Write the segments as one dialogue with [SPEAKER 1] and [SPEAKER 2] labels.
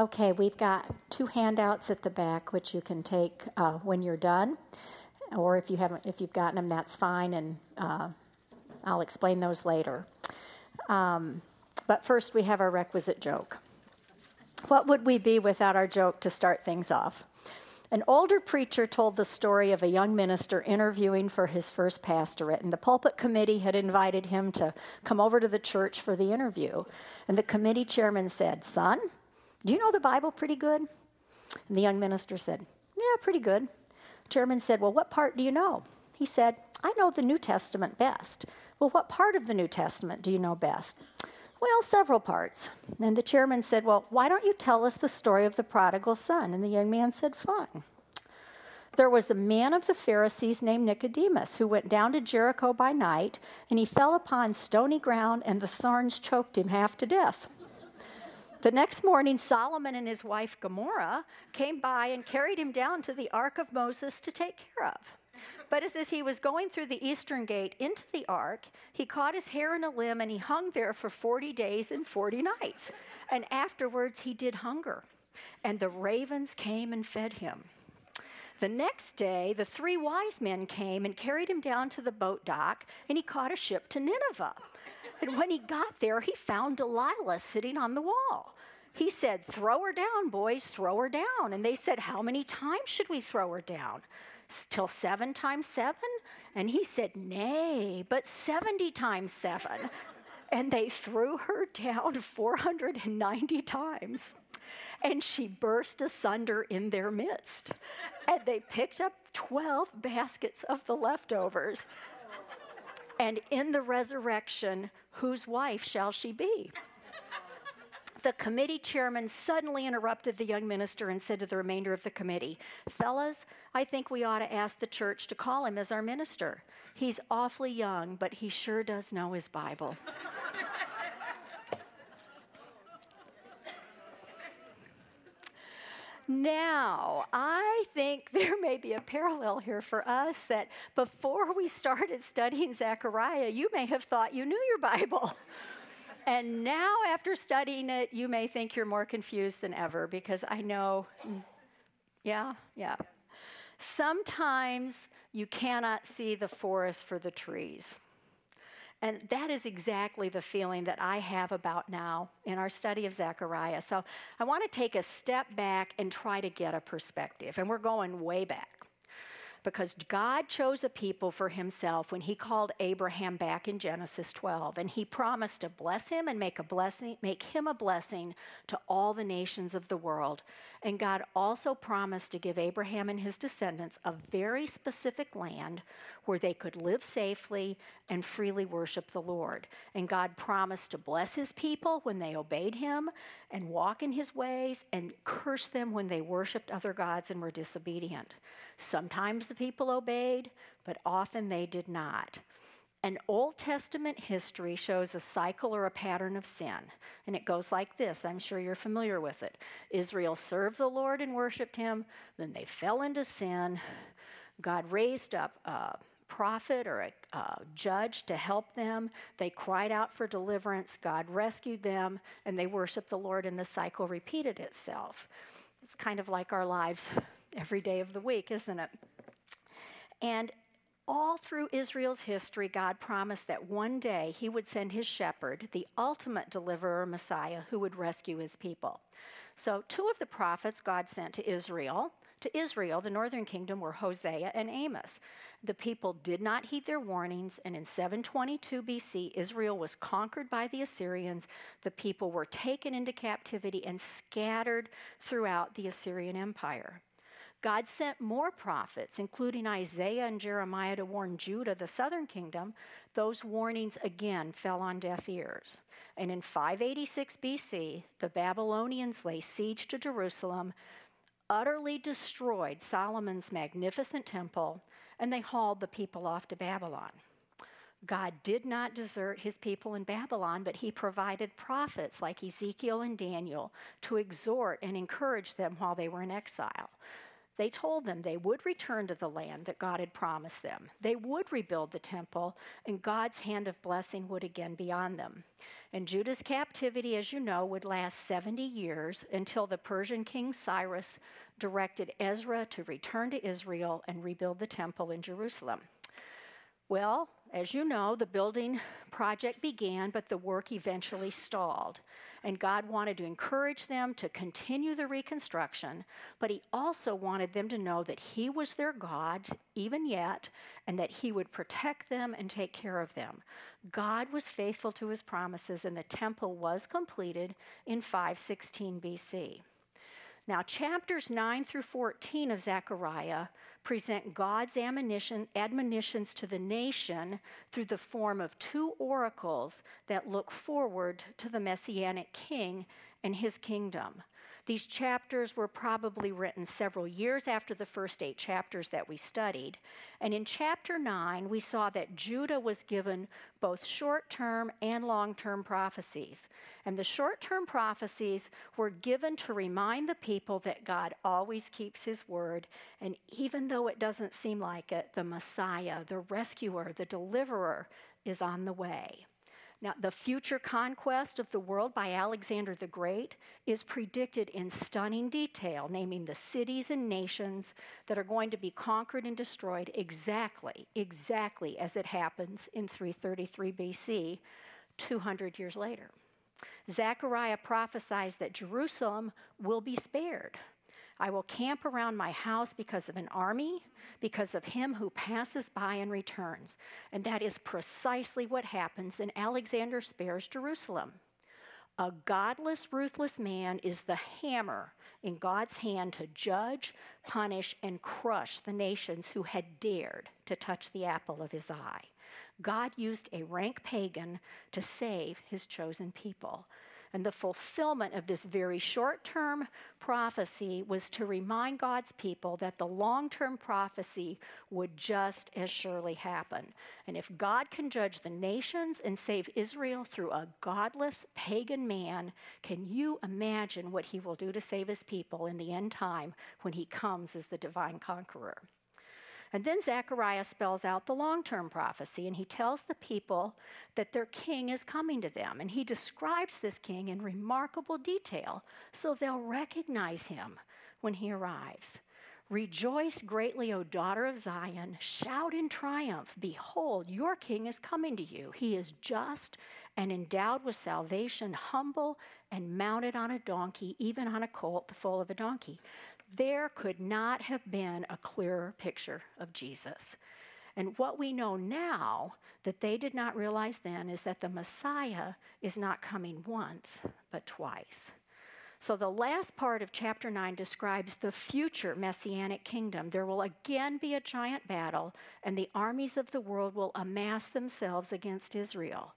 [SPEAKER 1] Okay, we've got two handouts at the back which you can take uh, when you're done, or if you haven't, if you've gotten them, that's fine, and uh, I'll explain those later. Um, but first, we have our requisite joke. What would we be without our joke to start things off? An older preacher told the story of a young minister interviewing for his first pastorate, and the pulpit committee had invited him to come over to the church for the interview. And the committee chairman said, Son, do you know the Bible pretty good? And the young minister said, Yeah, pretty good. The chairman said, Well, what part do you know? He said, I know the New Testament best. Well, what part of the New Testament do you know best? Well, several parts. And the chairman said, Well, why don't you tell us the story of the prodigal son? And the young man said, Fine. There was a man of the Pharisees named Nicodemus who went down to Jericho by night, and he fell upon stony ground, and the thorns choked him half to death. The next morning, Solomon and his wife Gomorrah came by and carried him down to the ark of Moses to take care of. But as, he was going through the eastern gate into the ark, he caught his hair in a limb and he hung there for 40 days and 40 nights. And afterwards he did hunger, and the ravens came and fed him. The next day, the three wise men came and carried him down to the boat dock, and he caught a ship to Nineveh. And when he got there, he found Delilah sitting on the wall. He said, Throw her down, boys, throw her down. And they said, How many times should we throw her down? till seven times seven? And he said, Nay, but 70 times seven. and they threw her down 490 times. And she burst asunder in their midst. And they picked up 12 baskets of the leftovers. And in the resurrection, whose wife shall she be? The committee chairman suddenly interrupted the young minister and said to the remainder of the committee, Fellas, I think we ought to ask the church to call him as our minister. He's awfully young, but he sure does know his Bible. Now, I think there may be a parallel here for us that before we started studying Zechariah, you may have thought you knew your Bible. And now, after studying it, you may think you're more confused than ever because I know, yeah, yeah. Sometimes you cannot see the forest for the trees. And that is exactly the feeling that I have about now in our study of Zechariah. So I want to take a step back and try to get a perspective. And we're going way back because God chose a people for himself when he called Abraham back in Genesis 12 and he promised to bless him and make a blessing make him a blessing to all the nations of the world. And God also promised to give Abraham and his descendants a very specific land where they could live safely and freely worship the Lord. And God promised to bless his people when they obeyed him and walk in his ways and curse them when they worshiped other gods and were disobedient. Sometimes the people obeyed, but often they did not. An Old Testament history shows a cycle or a pattern of sin. And it goes like this I'm sure you're familiar with it. Israel served the Lord and worshiped him, then they fell into sin. God raised up a prophet or a, a judge to help them. They cried out for deliverance. God rescued them, and they worshiped the Lord, and the cycle repeated itself. It's kind of like our lives every day of the week, isn't it? And all through Israel's history, God promised that one day he would send his shepherd, the ultimate deliverer, Messiah, who would rescue his people. So, two of the prophets God sent to Israel, to Israel, the northern kingdom, were Hosea and Amos. The people did not heed their warnings, and in 722 BC, Israel was conquered by the Assyrians. The people were taken into captivity and scattered throughout the Assyrian Empire. God sent more prophets, including Isaiah and Jeremiah, to warn Judah, the southern kingdom. Those warnings again fell on deaf ears. And in 586 BC, the Babylonians lay siege to Jerusalem, utterly destroyed Solomon's magnificent temple, and they hauled the people off to Babylon. God did not desert his people in Babylon, but he provided prophets like Ezekiel and Daniel to exhort and encourage them while they were in exile. They told them they would return to the land that God had promised them. They would rebuild the temple, and God's hand of blessing would again be on them. And Judah's captivity, as you know, would last 70 years until the Persian king Cyrus directed Ezra to return to Israel and rebuild the temple in Jerusalem. Well, as you know, the building project began, but the work eventually stalled. And God wanted to encourage them to continue the reconstruction, but He also wanted them to know that He was their God, even yet, and that He would protect them and take care of them. God was faithful to His promises, and the temple was completed in 516 BC. Now, chapters 9 through 14 of Zechariah present God's admonitions to the nation through the form of two oracles that look forward to the Messianic king and his kingdom. These chapters were probably written several years after the first eight chapters that we studied. And in chapter 9, we saw that Judah was given both short term and long term prophecies. And the short term prophecies were given to remind the people that God always keeps his word. And even though it doesn't seem like it, the Messiah, the rescuer, the deliverer is on the way. Now, the future conquest of the world by Alexander the Great is predicted in stunning detail, naming the cities and nations that are going to be conquered and destroyed exactly, exactly as it happens in 333 BC, 200 years later. Zechariah prophesies that Jerusalem will be spared. I will camp around my house because of an army, because of him who passes by and returns. And that is precisely what happens in Alexander spares Jerusalem. A godless, ruthless man is the hammer in God's hand to judge, punish, and crush the nations who had dared to touch the apple of his eye. God used a rank pagan to save his chosen people. And the fulfillment of this very short term prophecy was to remind God's people that the long term prophecy would just as surely happen. And if God can judge the nations and save Israel through a godless pagan man, can you imagine what he will do to save his people in the end time when he comes as the divine conqueror? And then Zechariah spells out the long term prophecy, and he tells the people that their king is coming to them. And he describes this king in remarkable detail so they'll recognize him when he arrives. Rejoice greatly, O daughter of Zion. Shout in triumph. Behold, your king is coming to you. He is just and endowed with salvation, humble and mounted on a donkey, even on a colt, the foal of a donkey. There could not have been a clearer picture of Jesus. And what we know now that they did not realize then is that the Messiah is not coming once, but twice. So the last part of chapter 9 describes the future messianic kingdom. There will again be a giant battle, and the armies of the world will amass themselves against Israel.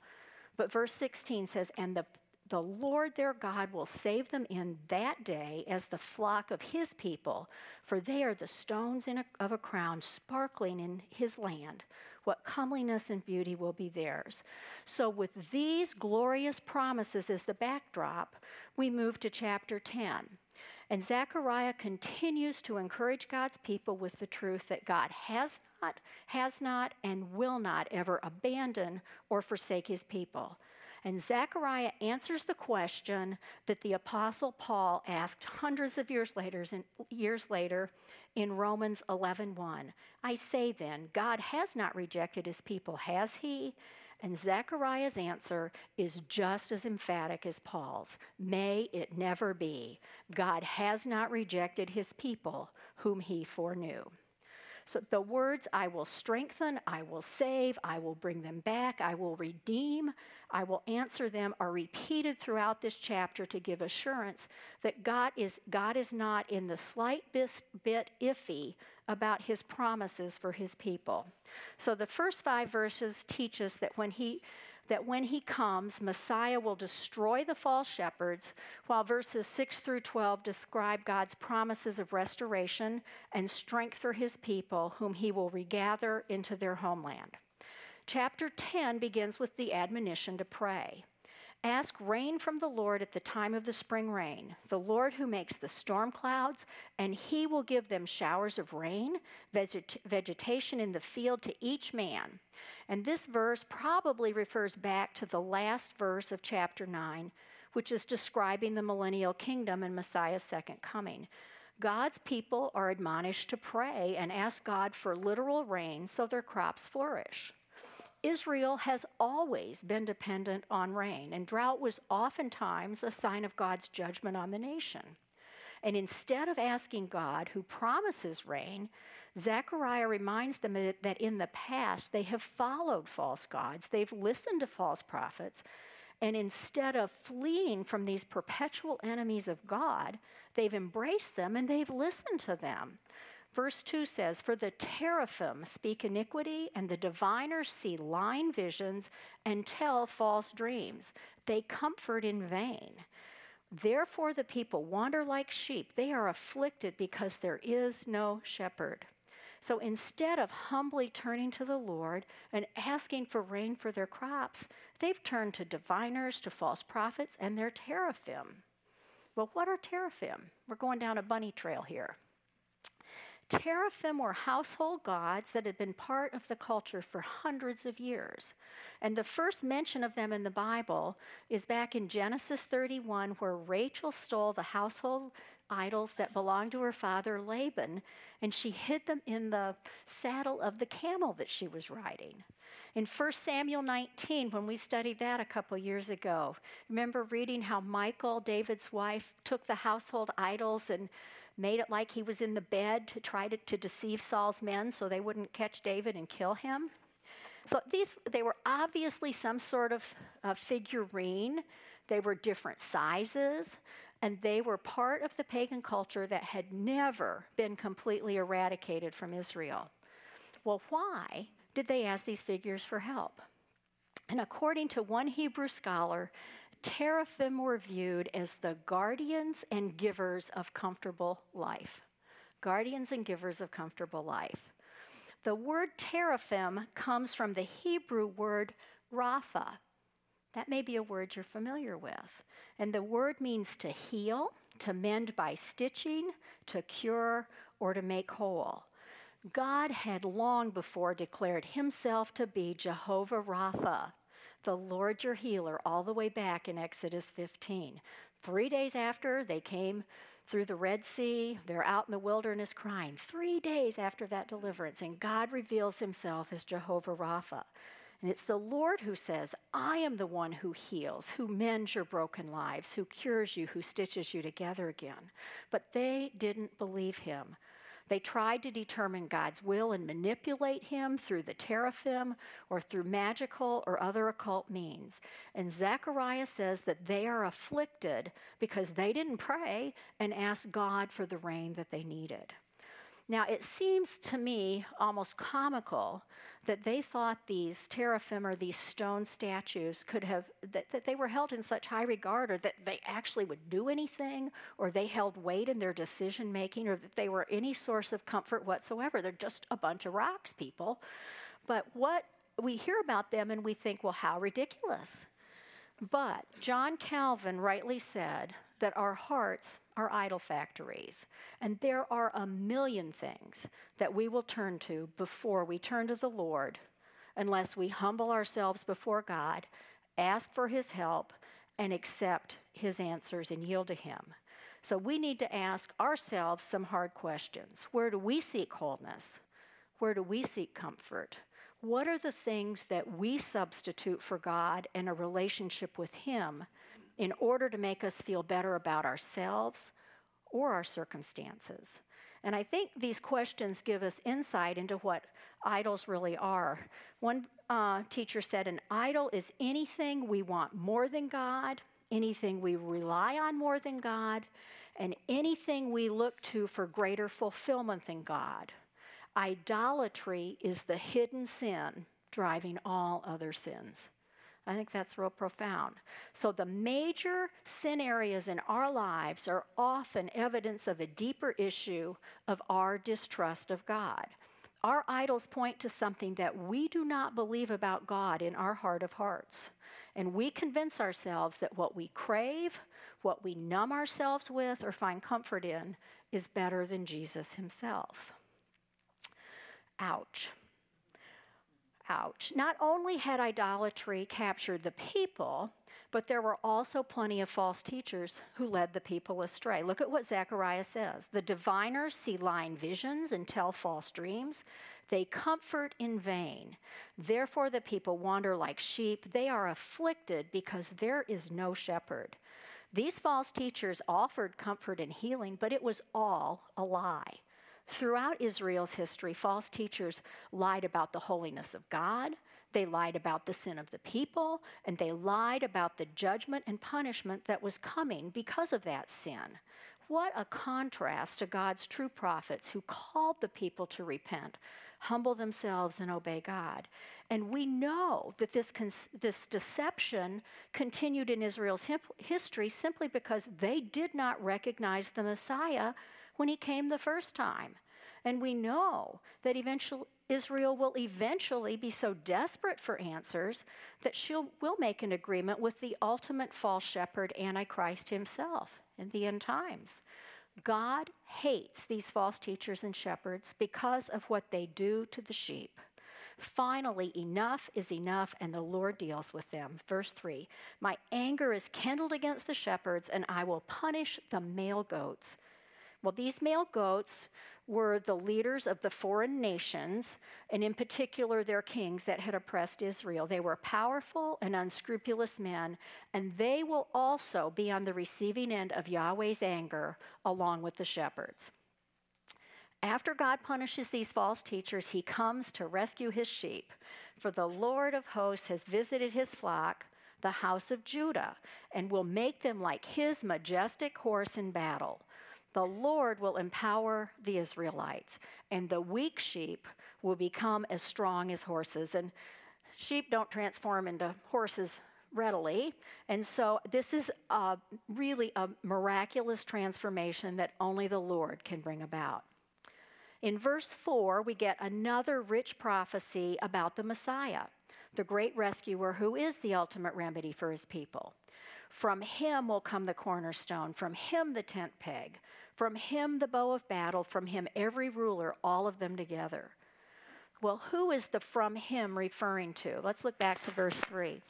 [SPEAKER 1] But verse 16 says, And the the Lord their God will save them in that day as the flock of his people, for they are the stones a, of a crown sparkling in his land. What comeliness and beauty will be theirs. So, with these glorious promises as the backdrop, we move to chapter 10. And Zechariah continues to encourage God's people with the truth that God has not, has not, and will not ever abandon or forsake his people. And Zechariah answers the question that the Apostle Paul asked hundreds of years later, years later in Romans 11:1. I say then, God has not rejected his people, has he? And Zechariah's answer is just as emphatic as Paul's. May it never be. God has not rejected his people whom he foreknew. So the words, I will strengthen, I will save, I will bring them back, I will redeem, I will answer them, are repeated throughout this chapter to give assurance that God is, God is not in the slight bit iffy about his promises for his people. So the first five verses teach us that when he that when he comes, Messiah will destroy the false shepherds, while verses 6 through 12 describe God's promises of restoration and strength for his people, whom he will regather into their homeland. Chapter 10 begins with the admonition to pray. Ask rain from the Lord at the time of the spring rain, the Lord who makes the storm clouds, and he will give them showers of rain, veget- vegetation in the field to each man. And this verse probably refers back to the last verse of chapter 9, which is describing the millennial kingdom and Messiah's second coming. God's people are admonished to pray and ask God for literal rain so their crops flourish. Israel has always been dependent on rain, and drought was oftentimes a sign of God's judgment on the nation. And instead of asking God, who promises rain, Zechariah reminds them that in the past they have followed false gods, they've listened to false prophets, and instead of fleeing from these perpetual enemies of God, they've embraced them and they've listened to them. Verse 2 says, For the teraphim speak iniquity, and the diviners see lying visions and tell false dreams. They comfort in vain. Therefore, the people wander like sheep. They are afflicted because there is no shepherd. So instead of humbly turning to the Lord and asking for rain for their crops, they've turned to diviners, to false prophets, and their teraphim. Well, what are teraphim? We're going down a bunny trail here. Teraphim were household gods that had been part of the culture for hundreds of years. And the first mention of them in the Bible is back in Genesis 31, where Rachel stole the household idols that belonged to her father Laban, and she hid them in the saddle of the camel that she was riding. In 1 Samuel 19, when we studied that a couple years ago, remember reading how Michal, David's wife, took the household idols and made it like he was in the bed to try to, to deceive Saul's men so they wouldn't catch David and kill him. So these, they were obviously some sort of uh, figurine. They were different sizes, and they were part of the pagan culture that had never been completely eradicated from Israel. Well, why did they ask these figures for help? And according to one Hebrew scholar, teraphim were viewed as the guardians and givers of comfortable life. Guardians and givers of comfortable life. The word teraphim comes from the Hebrew word rapha. That may be a word you're familiar with. And the word means to heal, to mend by stitching, to cure, or to make whole. God had long before declared himself to be Jehovah Rapha, the Lord your healer, all the way back in Exodus 15. Three days after they came through the Red Sea, they're out in the wilderness crying. Three days after that deliverance, and God reveals himself as Jehovah Rapha. And it's the Lord who says, I am the one who heals, who mends your broken lives, who cures you, who stitches you together again. But they didn't believe him. They tried to determine God's will and manipulate him through the teraphim or through magical or other occult means. And Zechariah says that they are afflicted because they didn't pray and ask God for the rain that they needed. Now, it seems to me almost comical that they thought these teraphim or these stone statues could have, that, that they were held in such high regard or that they actually would do anything or they held weight in their decision making or that they were any source of comfort whatsoever. They're just a bunch of rocks, people. But what we hear about them and we think, well, how ridiculous. But John Calvin rightly said that our hearts are idol factories. And there are a million things that we will turn to before we turn to the Lord unless we humble ourselves before God, ask for His help, and accept His answers and yield to Him. So we need to ask ourselves some hard questions. Where do we seek wholeness? Where do we seek comfort? What are the things that we substitute for God and a relationship with Him in order to make us feel better about ourselves or our circumstances. And I think these questions give us insight into what idols really are. One uh, teacher said, An idol is anything we want more than God, anything we rely on more than God, and anything we look to for greater fulfillment than God. Idolatry is the hidden sin driving all other sins. I think that's real profound. So, the major sin areas in our lives are often evidence of a deeper issue of our distrust of God. Our idols point to something that we do not believe about God in our heart of hearts. And we convince ourselves that what we crave, what we numb ourselves with or find comfort in, is better than Jesus himself. Ouch. Ouch. Not only had idolatry captured the people, but there were also plenty of false teachers who led the people astray. Look at what Zechariah says. The diviners see lying visions and tell false dreams. They comfort in vain. Therefore, the people wander like sheep. They are afflicted because there is no shepherd. These false teachers offered comfort and healing, but it was all a lie. Throughout Israel's history, false teachers lied about the holiness of God, they lied about the sin of the people, and they lied about the judgment and punishment that was coming because of that sin. What a contrast to God's true prophets who called the people to repent, humble themselves, and obey God. And we know that this, this deception continued in Israel's hip- history simply because they did not recognize the Messiah when he came the first time. And we know that Israel will eventually be so desperate for answers that she will make an agreement with the ultimate false shepherd, Antichrist himself, in the end times. God hates these false teachers and shepherds because of what they do to the sheep. Finally, enough is enough, and the Lord deals with them. Verse 3 My anger is kindled against the shepherds, and I will punish the male goats. Well, these male goats were the leaders of the foreign nations, and in particular their kings that had oppressed Israel. They were powerful and unscrupulous men, and they will also be on the receiving end of Yahweh's anger along with the shepherds. After God punishes these false teachers, he comes to rescue his sheep. For the Lord of hosts has visited his flock, the house of Judah, and will make them like his majestic horse in battle. The Lord will empower the Israelites, and the weak sheep will become as strong as horses. And sheep don't transform into horses readily. And so this is a, really a miraculous transformation that only the Lord can bring about. In verse 4, we get another rich prophecy about the Messiah, the great rescuer who is the ultimate remedy for his people. From him will come the cornerstone, from him the tent peg, from him, the bow of battle, from him, every ruler, all of them together. Well, who is the from him referring to? Let's look back to verse 3.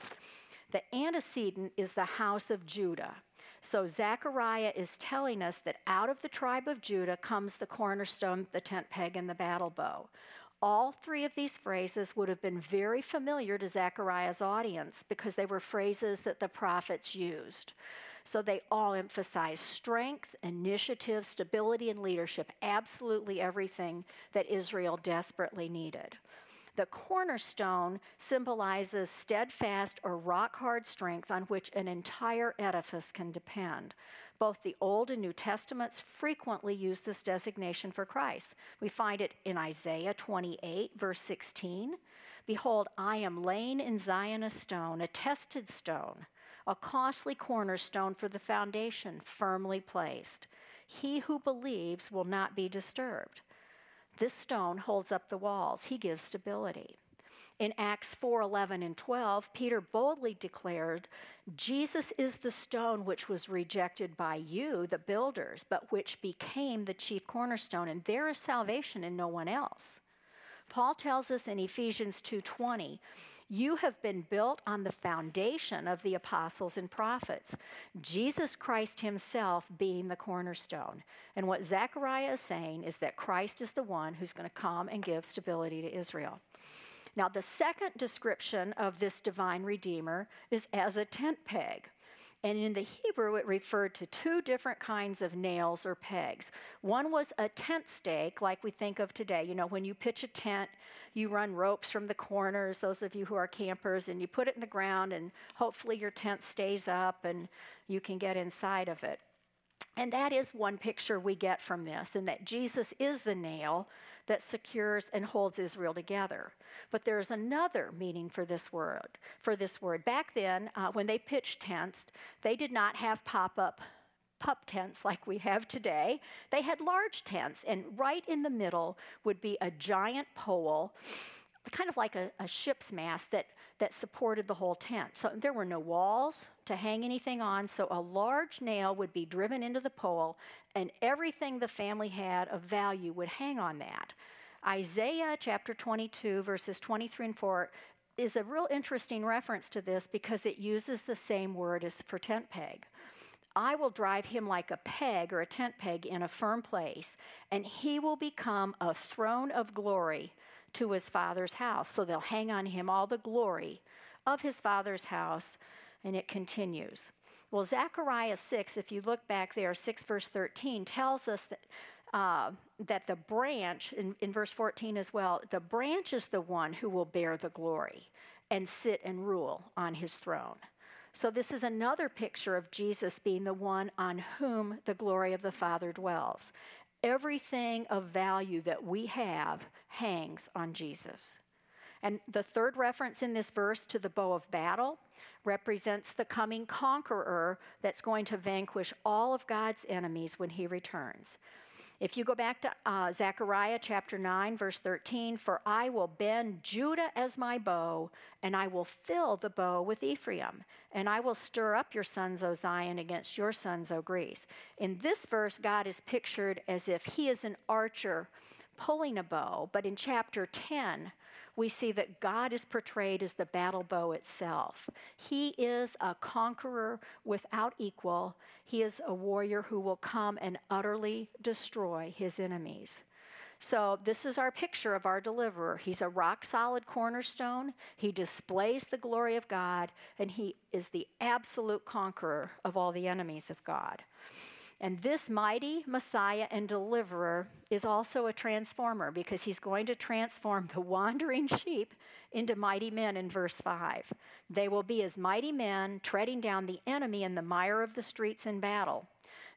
[SPEAKER 1] The antecedent is the house of Judah. So Zechariah is telling us that out of the tribe of Judah comes the cornerstone, the tent peg, and the battle bow. All three of these phrases would have been very familiar to Zechariah's audience because they were phrases that the prophets used. So they all emphasize strength, initiative, stability, and leadership, absolutely everything that Israel desperately needed. The cornerstone symbolizes steadfast or rock hard strength on which an entire edifice can depend. Both the Old and New Testaments frequently use this designation for Christ. We find it in Isaiah 28, verse 16. Behold, I am laying in Zion a stone, a tested stone a costly cornerstone for the foundation, firmly placed. He who believes will not be disturbed. This stone holds up the walls, he gives stability. In Acts 4 11 and 12, Peter boldly declared, Jesus is the stone which was rejected by you, the builders, but which became the chief cornerstone, and there is salvation in no one else. Paul tells us in Ephesians 2:20, you have been built on the foundation of the apostles and prophets, Jesus Christ himself being the cornerstone. And what Zechariah is saying is that Christ is the one who's going to come and give stability to Israel. Now, the second description of this divine Redeemer is as a tent peg. And in the Hebrew, it referred to two different kinds of nails or pegs. One was a tent stake, like we think of today. You know, when you pitch a tent, you run ropes from the corners, those of you who are campers, and you put it in the ground, and hopefully your tent stays up and you can get inside of it. And that is one picture we get from this, and that Jesus is the nail that secures and holds Israel together. But there's another meaning for this word. For this word, back then, uh, when they pitched tents, they did not have pop-up pup tents like we have today. They had large tents, and right in the middle would be a giant pole, kind of like a, a ship's mast that that supported the whole tent. So there were no walls to hang anything on, so a large nail would be driven into the pole, and everything the family had of value would hang on that. Isaiah chapter 22, verses 23 and 4, is a real interesting reference to this because it uses the same word as for tent peg. I will drive him like a peg or a tent peg in a firm place, and he will become a throne of glory to his father's house. So they'll hang on him all the glory of his father's house, and it continues. Well, Zechariah 6, if you look back there, 6 verse 13, tells us that, uh, that the branch, in, in verse 14 as well, the branch is the one who will bear the glory and sit and rule on his throne. So, this is another picture of Jesus being the one on whom the glory of the Father dwells. Everything of value that we have hangs on Jesus. And the third reference in this verse to the bow of battle represents the coming conqueror that's going to vanquish all of God's enemies when he returns. If you go back to uh, Zechariah chapter 9, verse 13, for I will bend Judah as my bow, and I will fill the bow with Ephraim, and I will stir up your sons, O Zion, against your sons, O Greece. In this verse, God is pictured as if he is an archer pulling a bow, but in chapter 10, we see that God is portrayed as the battle bow itself. He is a conqueror without equal. He is a warrior who will come and utterly destroy his enemies. So, this is our picture of our deliverer. He's a rock solid cornerstone. He displays the glory of God, and he is the absolute conqueror of all the enemies of God. And this mighty Messiah and deliverer is also a transformer because he's going to transform the wandering sheep into mighty men in verse 5. They will be as mighty men treading down the enemy in the mire of the streets in battle.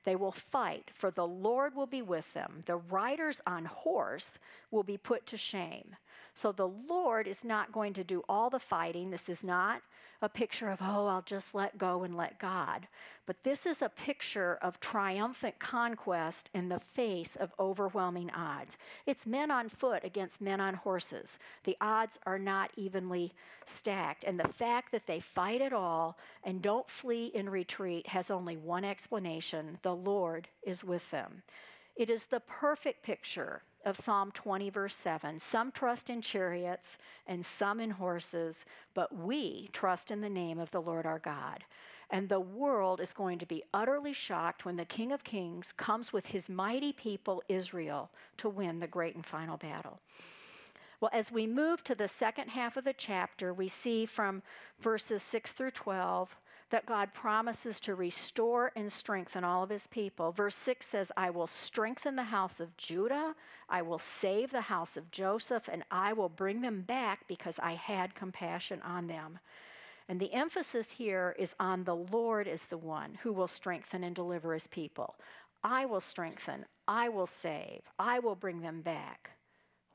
[SPEAKER 1] They will fight, for the Lord will be with them. The riders on horse will be put to shame. So the Lord is not going to do all the fighting. This is not a picture of, oh, I'll just let go and let God. But this is a picture of triumphant conquest in the face of overwhelming odds. It's men on foot against men on horses. The odds are not evenly stacked. And the fact that they fight at all and don't flee in retreat has only one explanation the Lord is with them. It is the perfect picture of Psalm 20, verse 7. Some trust in chariots and some in horses, but we trust in the name of the Lord our God. And the world is going to be utterly shocked when the King of Kings comes with his mighty people, Israel, to win the great and final battle. Well, as we move to the second half of the chapter, we see from verses 6 through 12 that God promises to restore and strengthen all of his people. Verse 6 says, I will strengthen the house of Judah, I will save the house of Joseph, and I will bring them back because I had compassion on them. And the emphasis here is on the Lord as the one who will strengthen and deliver his people. I will strengthen, I will save, I will bring them back.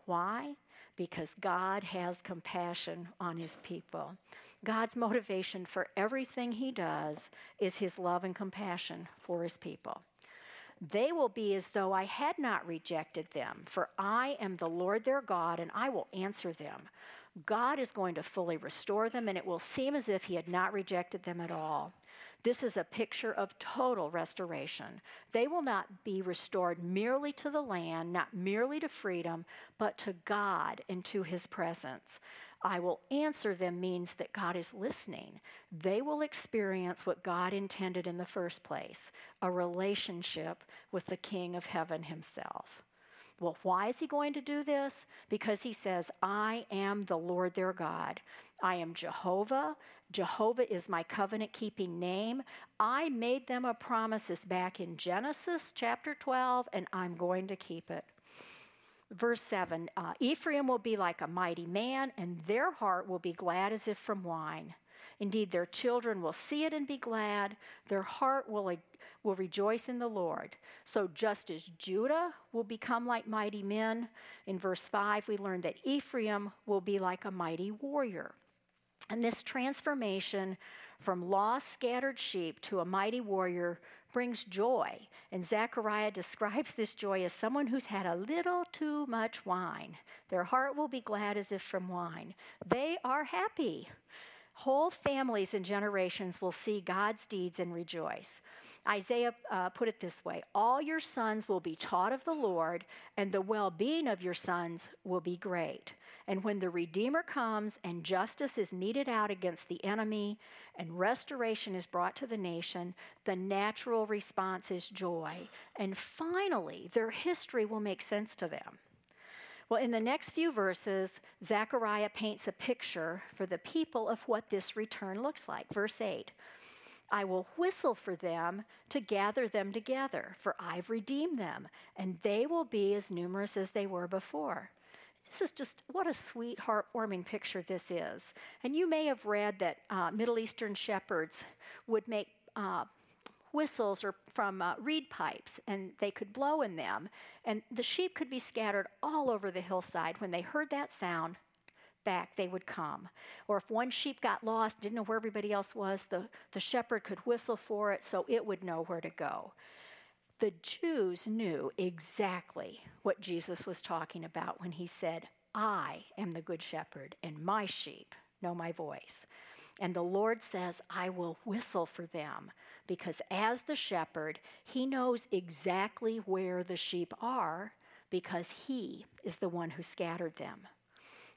[SPEAKER 1] Why? Because God has compassion on his people. God's motivation for everything he does is his love and compassion for his people. They will be as though I had not rejected them, for I am the Lord their God, and I will answer them. God is going to fully restore them, and it will seem as if he had not rejected them at all. This is a picture of total restoration. They will not be restored merely to the land, not merely to freedom, but to God and to his presence. I will answer them means that God is listening. They will experience what God intended in the first place a relationship with the King of heaven himself. Well, why is he going to do this? Because he says, I am the Lord their God. I am Jehovah. Jehovah is my covenant keeping name. I made them a promise back in Genesis chapter 12, and I'm going to keep it. Verse 7 uh, Ephraim will be like a mighty man, and their heart will be glad as if from wine. Indeed, their children will see it and be glad. Their heart will, will rejoice in the Lord. So, just as Judah will become like mighty men, in verse 5, we learn that Ephraim will be like a mighty warrior. And this transformation from lost, scattered sheep to a mighty warrior brings joy. And Zechariah describes this joy as someone who's had a little too much wine. Their heart will be glad as if from wine. They are happy. Whole families and generations will see God's deeds and rejoice. Isaiah uh, put it this way All your sons will be taught of the Lord, and the well being of your sons will be great. And when the Redeemer comes and justice is meted out against the enemy and restoration is brought to the nation, the natural response is joy. And finally, their history will make sense to them. Well, in the next few verses, Zechariah paints a picture for the people of what this return looks like. Verse 8 I will whistle for them to gather them together, for I've redeemed them, and they will be as numerous as they were before. This is just what a sweet, heartwarming picture this is. And you may have read that uh, Middle Eastern shepherds would make uh, whistles or from uh, reed pipes, and they could blow in them, and the sheep could be scattered all over the hillside. When they heard that sound, back they would come. Or if one sheep got lost, didn't know where everybody else was, the, the shepherd could whistle for it so it would know where to go the Jews knew exactly what Jesus was talking about when he said, I am the good shepherd, and my sheep know my voice. And the Lord says, I will whistle for them, because as the shepherd, he knows exactly where the sheep are, because he is the one who scattered them.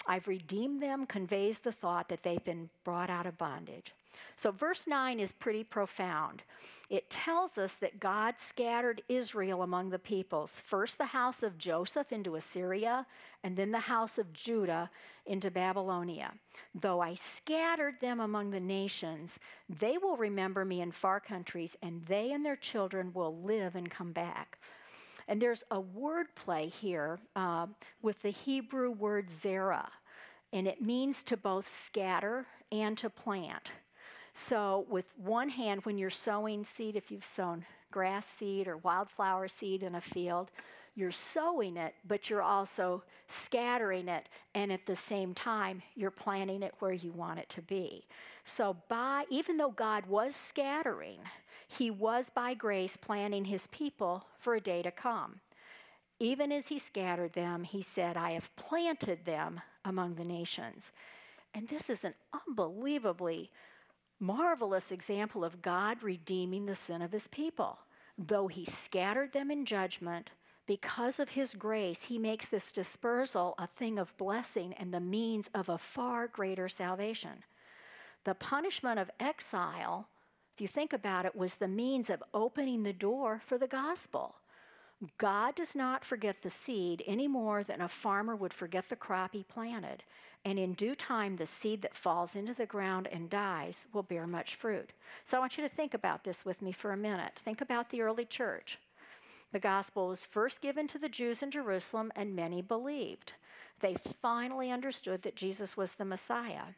[SPEAKER 1] I've redeemed them conveys the thought that they've been brought out of bondage. So, verse 9 is pretty profound. It tells us that God scattered Israel among the peoples, first the house of Joseph into Assyria, and then the house of Judah into Babylonia. Though I scattered them among the nations, they will remember me in far countries, and they and their children will live and come back. And there's a word play here uh, with the Hebrew word zerah, and it means to both scatter and to plant. So, with one hand, when you're sowing seed, if you've sown grass seed or wildflower seed in a field, you're sowing it, but you're also scattering it, and at the same time, you're planting it where you want it to be. So, by even though God was scattering, He was by grace planting His people for a day to come. Even as He scattered them, He said, I have planted them among the nations. And this is an unbelievably marvelous example of God redeeming the sin of his people. Though he scattered them in judgment, because of his grace, he makes this dispersal a thing of blessing and the means of a far greater salvation. The punishment of exile, if you think about it, was the means of opening the door for the gospel. God does not forget the seed any more than a farmer would forget the crop he planted and in due time, the seed that falls into the ground and dies will bear much fruit. So I want you to think about this with me for a minute. Think about the early church. The gospel was first given to the Jews in Jerusalem, and many believed. They finally understood that Jesus was the Messiah.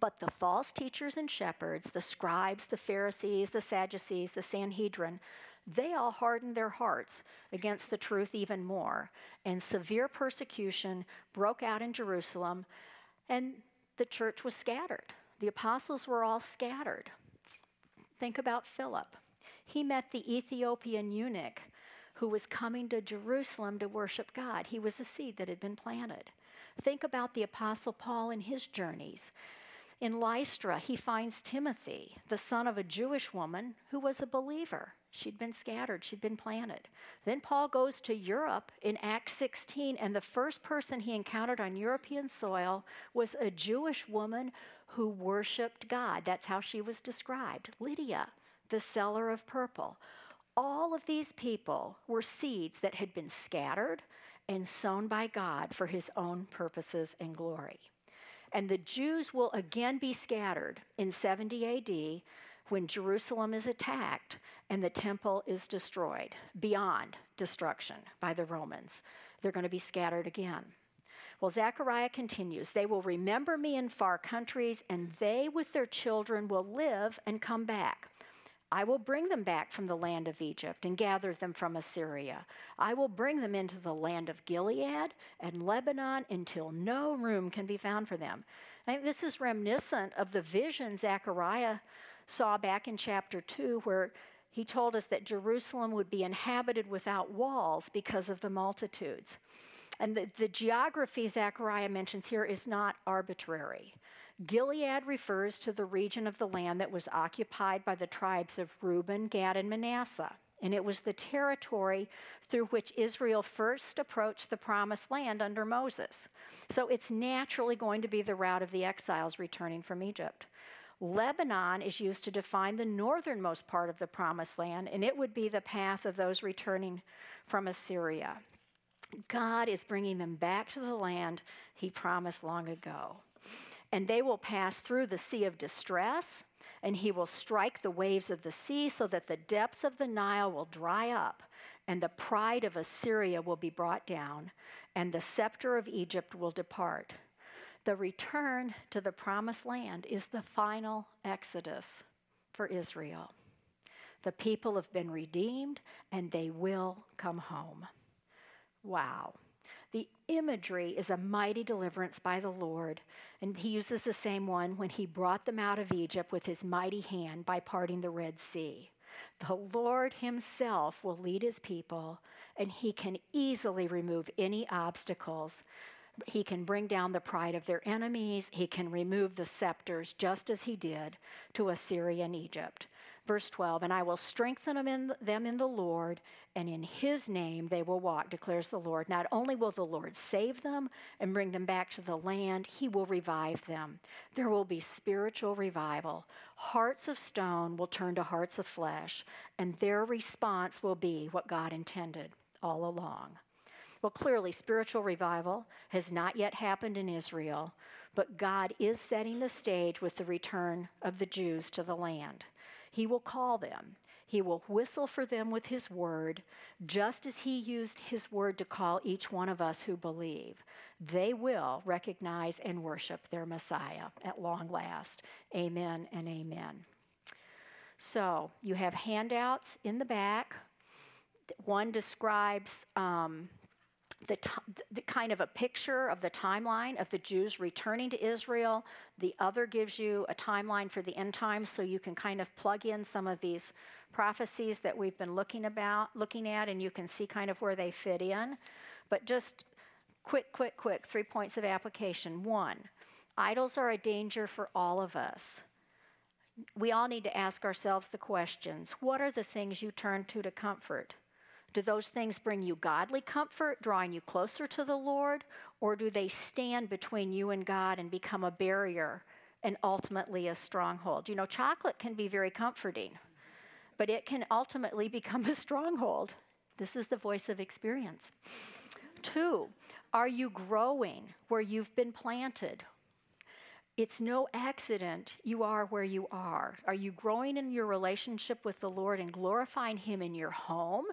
[SPEAKER 1] But the false teachers and shepherds, the scribes, the Pharisees, the Sadducees, the Sanhedrin, they all hardened their hearts against the truth even more. And severe persecution broke out in Jerusalem, and the church was scattered. The apostles were all scattered. Think about Philip. He met the Ethiopian eunuch who was coming to Jerusalem to worship God. He was the seed that had been planted. Think about the Apostle Paul and his journeys. In Lystra, he finds Timothy, the son of a Jewish woman who was a believer. She'd been scattered, she'd been planted. Then Paul goes to Europe in Acts 16, and the first person he encountered on European soil was a Jewish woman who worshiped God. That's how she was described Lydia, the seller of purple. All of these people were seeds that had been scattered and sown by God for his own purposes and glory. And the Jews will again be scattered in 70 AD when Jerusalem is attacked and the temple is destroyed beyond destruction by the Romans. They're going to be scattered again. Well, Zechariah continues They will remember me in far countries, and they with their children will live and come back. I will bring them back from the land of Egypt and gather them from Assyria. I will bring them into the land of Gilead and Lebanon until no room can be found for them. This is reminiscent of the vision Zechariah saw back in chapter 2, where he told us that Jerusalem would be inhabited without walls because of the multitudes. And the, the geography Zechariah mentions here is not arbitrary. Gilead refers to the region of the land that was occupied by the tribes of Reuben, Gad, and Manasseh. And it was the territory through which Israel first approached the promised land under Moses. So it's naturally going to be the route of the exiles returning from Egypt. Lebanon is used to define the northernmost part of the promised land, and it would be the path of those returning from Assyria. God is bringing them back to the land he promised long ago. And they will pass through the sea of distress, and he will strike the waves of the sea so that the depths of the Nile will dry up, and the pride of Assyria will be brought down, and the scepter of Egypt will depart. The return to the promised land is the final exodus for Israel. The people have been redeemed, and they will come home. Wow. The imagery is a mighty deliverance by the Lord, and he uses the same one when he brought them out of Egypt with his mighty hand by parting the Red Sea. The Lord himself will lead his people, and he can easily remove any obstacles. He can bring down the pride of their enemies. He can remove the scepters, just as he did to Assyria and Egypt. Verse 12, and I will strengthen them in, them in the Lord, and in his name they will walk, declares the Lord. Not only will the Lord save them and bring them back to the land, he will revive them. There will be spiritual revival. Hearts of stone will turn to hearts of flesh, and their response will be what God intended all along. Well, clearly, spiritual revival has not yet happened in Israel, but God is setting the stage with the return of the Jews to the land. He will call them. He will whistle for them with His word, just as He used His word to call each one of us who believe. They will recognize and worship their Messiah at long last. Amen and amen. So, you have handouts in the back. One describes um, the, t- the, kind of a picture of the timeline of the Jews returning to Israel. The other gives you a timeline for the end times, so you can kind of plug in some of these prophecies that we've been looking about, looking at, and you can see kind of where they fit in. But just quick, quick, quick, three points of application. One, idols are a danger for all of us. We all need to ask ourselves the questions: What are the things you turn to to comfort? Do those things bring you godly comfort, drawing you closer to the Lord, or do they stand between you and God and become a barrier and ultimately a stronghold? You know, chocolate can be very comforting, but it can ultimately become a stronghold. This is the voice of experience. Two, are you growing where you've been planted? It's no accident you are where you are. Are you growing in your relationship with the Lord and glorifying Him in your home,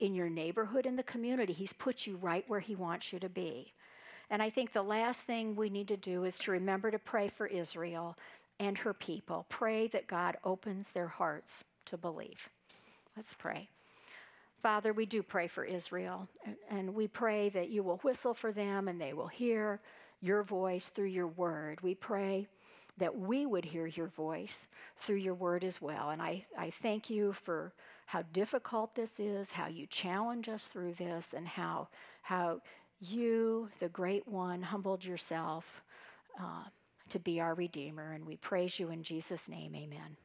[SPEAKER 1] in your neighborhood, in the community? He's put you right where He wants you to be. And I think the last thing we need to do is to remember to pray for Israel and her people. Pray that God opens their hearts to believe. Let's pray. Father, we do pray for Israel, and we pray that you will whistle for them and they will hear your voice through your word. We pray that we would hear your voice through your word as well. And I, I thank you for how difficult this is, how you challenge us through this, and how, how you, the great one, humbled yourself uh, to be our Redeemer. And we praise you in Jesus' name. Amen.